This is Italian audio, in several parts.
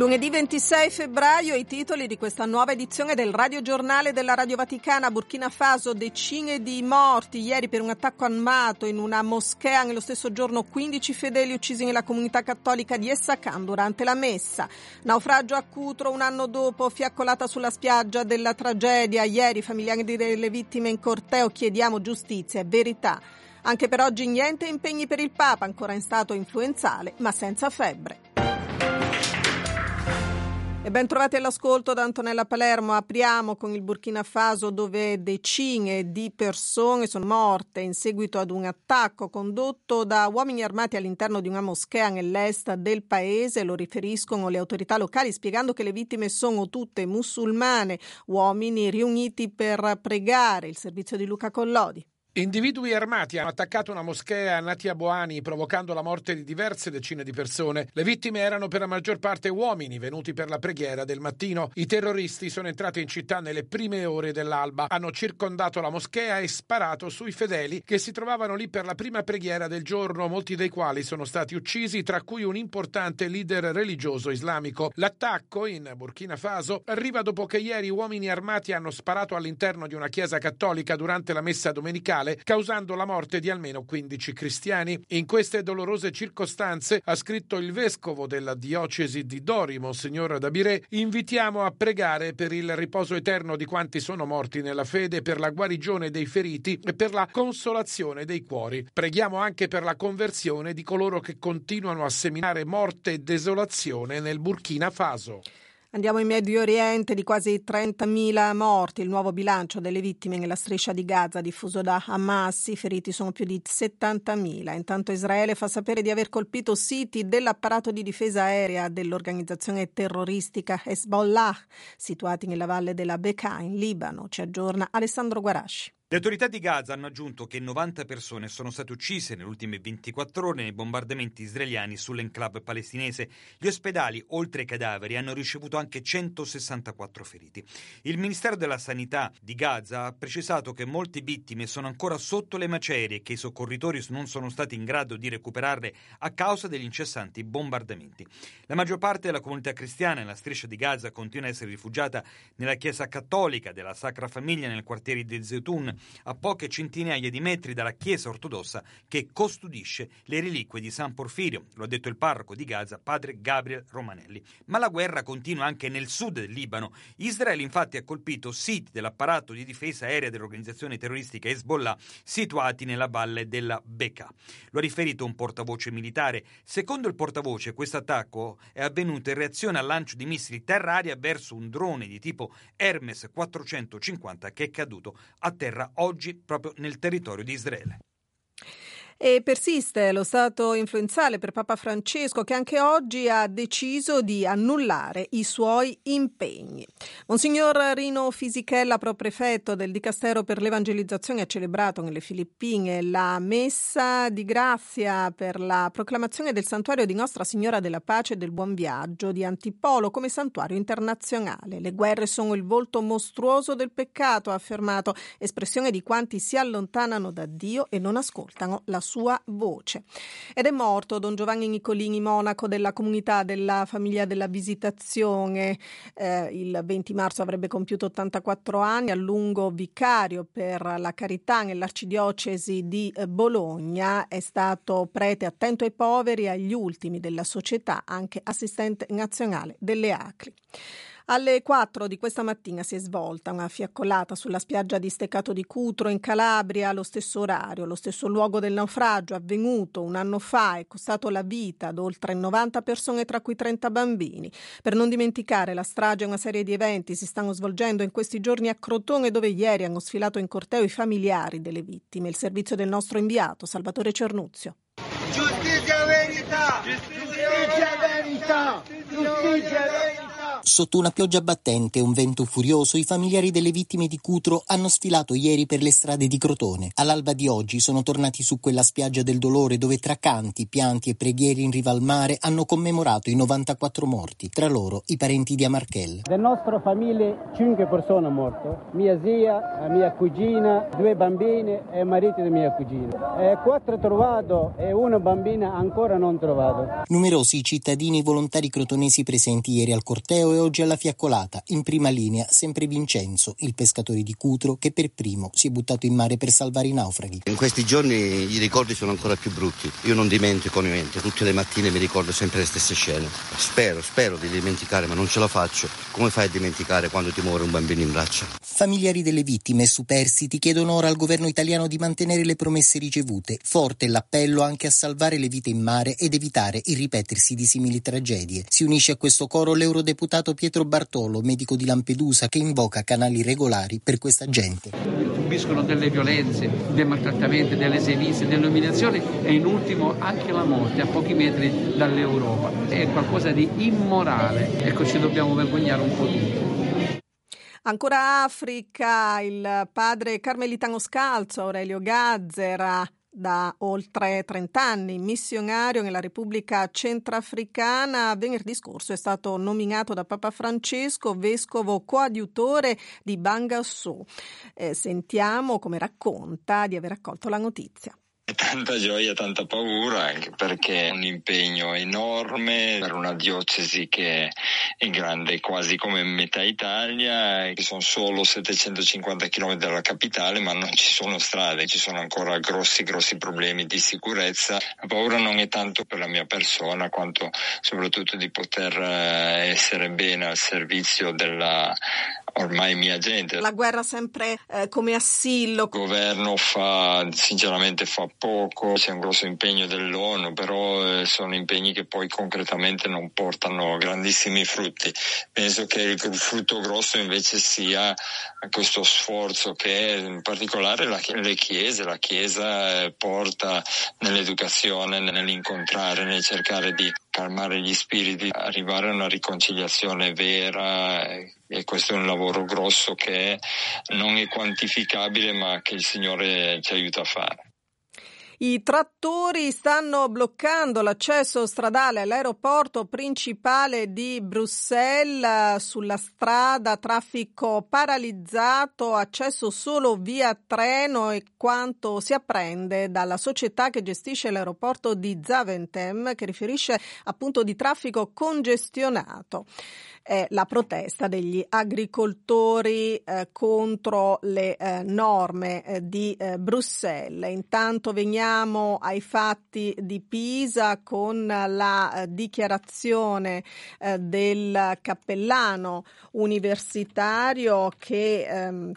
Lunedì 26 febbraio i titoli di questa nuova edizione del Radio Giornale della Radio Vaticana. Burkina Faso decine di morti. Ieri per un attacco armato in una moschea nello stesso giorno 15 fedeli uccisi nella comunità cattolica di Essakan durante la messa. Naufragio a Cutro un anno dopo fiaccolata sulla spiaggia della tragedia. Ieri familiari delle vittime in corteo chiediamo giustizia e verità. Anche per oggi niente impegni per il Papa ancora in stato influenzale ma senza febbre e ben trovati all'ascolto da Antonella Palermo. Apriamo con il Burkina Faso dove decine di persone sono morte in seguito ad un attacco condotto da uomini armati all'interno di una moschea nell'est del paese. Lo riferiscono le autorità locali spiegando che le vittime sono tutte musulmane, uomini riuniti per pregare. Il servizio di Luca Collodi. Individui armati hanno attaccato una moschea a Natia Boani, provocando la morte di diverse decine di persone. Le vittime erano per la maggior parte uomini venuti per la preghiera del mattino. I terroristi sono entrati in città nelle prime ore dell'alba, hanno circondato la moschea e sparato sui fedeli che si trovavano lì per la prima preghiera del giorno, molti dei quali sono stati uccisi, tra cui un importante leader religioso islamico. L'attacco in Burkina Faso arriva dopo che ieri uomini armati hanno sparato all'interno di una chiesa cattolica durante la messa domenicale causando la morte di almeno 15 cristiani. In queste dolorose circostanze, ha scritto il vescovo della diocesi di Dori, Monsignor Dabiré, invitiamo a pregare per il riposo eterno di quanti sono morti nella fede, per la guarigione dei feriti e per la consolazione dei cuori. Preghiamo anche per la conversione di coloro che continuano a seminare morte e desolazione nel Burkina Faso. Andiamo in Medio Oriente di quasi 30.000 morti, il nuovo bilancio delle vittime nella striscia di Gaza diffuso da Hamas, i feriti sono più di 70.000. Intanto Israele fa sapere di aver colpito siti dell'apparato di difesa aerea dell'organizzazione terroristica Hezbollah, situati nella valle della Bekaa in Libano. Ci aggiorna Alessandro Guarasci. Le autorità di Gaza hanno aggiunto che 90 persone sono state uccise nelle ultime 24 ore nei bombardamenti israeliani sull'enclave palestinese. Gli ospedali, oltre ai cadaveri, hanno ricevuto anche 164 feriti. Il Ministero della Sanità di Gaza ha precisato che molte vittime sono ancora sotto le macerie e che i soccorritori non sono stati in grado di recuperarle a causa degli incessanti bombardamenti. La maggior parte della comunità cristiana nella striscia di Gaza continua a essere rifugiata nella chiesa cattolica della Sacra Famiglia nel quartiere di Zeytun a poche centinaia di metri dalla chiesa ortodossa che custodisce le reliquie di San Porfirio, lo ha detto il parroco di Gaza, padre Gabriel Romanelli. Ma la guerra continua anche nel sud del Libano. Israele infatti ha colpito siti dell'apparato di difesa aerea dell'organizzazione terroristica Hezbollah situati nella valle della Bekaa. Lo ha riferito un portavoce militare. Secondo il portavoce questo attacco è avvenuto in reazione al lancio di missili terra-aria verso un drone di tipo Hermes 450 che è caduto a terra oggi proprio nel territorio di Israele. E persiste lo stato influenzale per Papa Francesco che anche oggi ha deciso di annullare i suoi impegni. Monsignor Rino Fisichella, proprefetto del Dicastero per l'Evangelizzazione, ha celebrato nelle Filippine la messa di grazia per la proclamazione del santuario di Nostra Signora della Pace e del Buon Viaggio di Antipolo come santuario internazionale. Le guerre sono il volto mostruoso del peccato, ha affermato, espressione di quanti si allontanano da Dio e non ascoltano la sua sua voce. Ed è morto Don Giovanni Nicolini, monaco della comunità della famiglia della Visitazione. Eh, il 20 marzo avrebbe compiuto 84 anni, a lungo vicario per la carità nell'arcidiocesi di eh, Bologna. È stato prete attento ai poveri e agli ultimi della società, anche assistente nazionale delle ACLI. Alle 4 di questa mattina si è svolta una fiaccolata sulla spiaggia di Steccato di Cutro in Calabria allo stesso orario, lo stesso luogo del naufragio avvenuto un anno fa e costato la vita ad oltre 90 persone tra cui 30 bambini. Per non dimenticare la strage una serie di eventi si stanno svolgendo in questi giorni a Crotone dove ieri hanno sfilato in corteo i familiari delle vittime. Il servizio del nostro inviato Salvatore Cernuzio. Giustizia verità! Giustizia verità! Giustizia verità! Sotto una pioggia battente e un vento furioso, i familiari delle vittime di Cutro hanno sfilato ieri per le strade di Crotone. All'alba di oggi sono tornati su quella spiaggia del dolore dove tra canti, pianti e preghiere in riva al mare hanno commemorato i 94 morti, tra loro i parenti di Amarchel. Nella nostra famiglia 5 persone morte, mia zia, mia cugina, due bambine e il marito di mia cugina. E quattro trovato e una bambina ancora non trovato. Numerosi i cittadini volontari crotonesi presenti ieri al corteo e oggi alla fiaccolata. In prima linea sempre Vincenzo, il pescatore di Cutro che per primo si è buttato in mare per salvare i naufraghi. In questi giorni i ricordi sono ancora più brutti. Io non dimentico niente, tutte le mattine mi ricordo sempre le stesse scene. Spero, spero di dimenticare, ma non ce la faccio. Come fai a dimenticare quando ti muore un bambino in braccia? Familiari delle vittime superstiti chiedono ora al governo italiano di mantenere le promesse ricevute. Forte l'appello anche a salvare le vite in mare ed evitare il ripetersi di simili tragedie. Si unisce a questo coro l'eurodeputato Pietro Bartolo, medico di Lampedusa, che invoca canali regolari per questa gente. Subiscono delle violenze, dei maltrattamenti, delle sevizie, delle umiliazioni e in ultimo anche la morte a pochi metri dall'Europa. È qualcosa di immorale. Ecco, ci dobbiamo vergognare un po' tutti. Ancora Africa, il padre carmelitano scalzo Aurelio Gazzera da oltre 30 anni, missionario nella Repubblica Centrafricana. Venerdì scorso è stato nominato da Papa Francesco vescovo coadiutore di Bangassou. Eh, sentiamo come racconta di aver accolto la notizia. Tanta gioia, tanta paura, anche perché è un impegno enorme per una diocesi che è grande quasi come metà Italia, che sono solo 750 km dalla capitale, ma non ci sono strade, ci sono ancora grossi, grossi problemi di sicurezza. La paura non è tanto per la mia persona, quanto soprattutto di poter eh, essere bene al servizio della ormai mia gente. La guerra sempre eh, come assillo. Il governo fa, sinceramente fa poco, c'è un grosso impegno dell'ONU, però eh, sono impegni che poi concretamente non portano grandissimi frutti. Penso che il frutto grosso invece sia questo sforzo che in particolare la, le chiese, la Chiesa eh, porta nell'educazione, nell'incontrare, nel cercare di calmare gli spiriti, arrivare a una riconciliazione vera e questo è un lavoro grosso che non è quantificabile ma che il Signore ci aiuta a fare. I trattori stanno bloccando l'accesso stradale all'aeroporto principale di Bruxelles. Sulla strada, traffico paralizzato, accesso solo via treno e quanto si apprende dalla società che gestisce l'aeroporto di Zaventem che riferisce appunto di traffico congestionato è la protesta degli agricoltori eh, contro le eh, norme eh, di eh, Bruxelles. Intanto veniamo ai fatti di Pisa con la eh, dichiarazione eh, del cappellano universitario che ehm,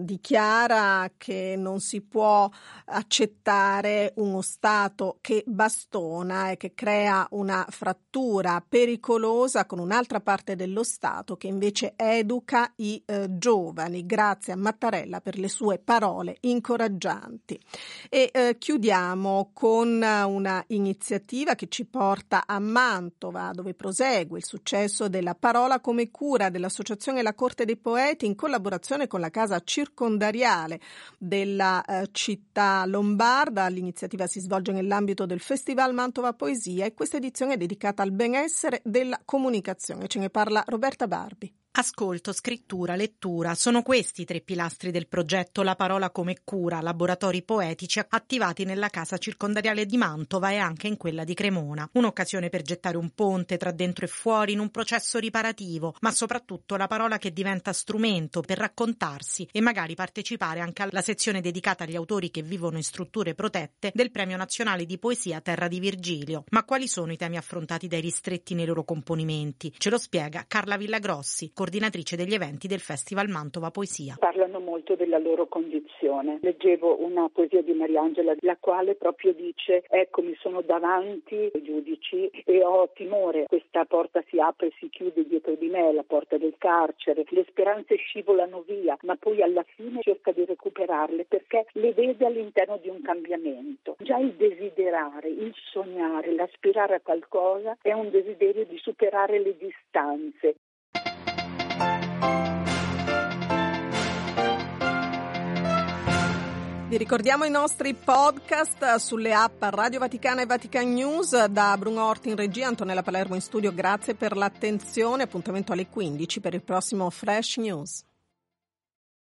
dichiara che non si può accettare uno Stato che bastona e che crea una frattura pericolosa con un'altra parte dello Stato che invece educa i eh, giovani. Grazie a Mattarella per le sue parole incoraggianti. E eh, chiudiamo con una iniziativa che ci porta a Mantova, dove prosegue il successo della parola come cura dell'Associazione La Corte dei Poeti in collaborazione con la casa circondariale della eh, città lombarda. L'iniziativa si svolge nell'ambito del Festival Mantova Poesia e questa edizione è dedicata al benessere della comunicazione. Ce ne parla Roberta Barbi. Ascolto, scrittura, lettura sono questi i tre pilastri del progetto La parola come cura, laboratori poetici attivati nella casa circondariale di Mantova e anche in quella di Cremona. Un'occasione per gettare un ponte tra dentro e fuori in un processo riparativo, ma soprattutto la parola che diventa strumento per raccontarsi e magari partecipare anche alla sezione dedicata agli autori che vivono in strutture protette del Premio Nazionale di Poesia Terra di Virgilio. Ma quali sono i temi affrontati dai ristretti nei loro componimenti? Ce lo spiega Carla Villagrossi coordinatrice degli eventi del Festival Mantova Poesia. Parlano molto della loro condizione. Leggevo una poesia di Mariangela, la quale proprio dice: Ecco, mi sono davanti ai giudici e ho timore. Questa porta si apre e si chiude dietro di me, la porta del carcere. Le speranze scivolano via, ma poi alla fine cerca di recuperarle perché le vede all'interno di un cambiamento. Già il desiderare, il sognare, l'aspirare a qualcosa è un desiderio di superare le distanze. Vi ricordiamo i nostri podcast sulle app Radio Vaticana e Vatican News da Bruno Orti in regia, Antonella Palermo in studio. Grazie per l'attenzione. Appuntamento alle 15 per il prossimo Fresh News.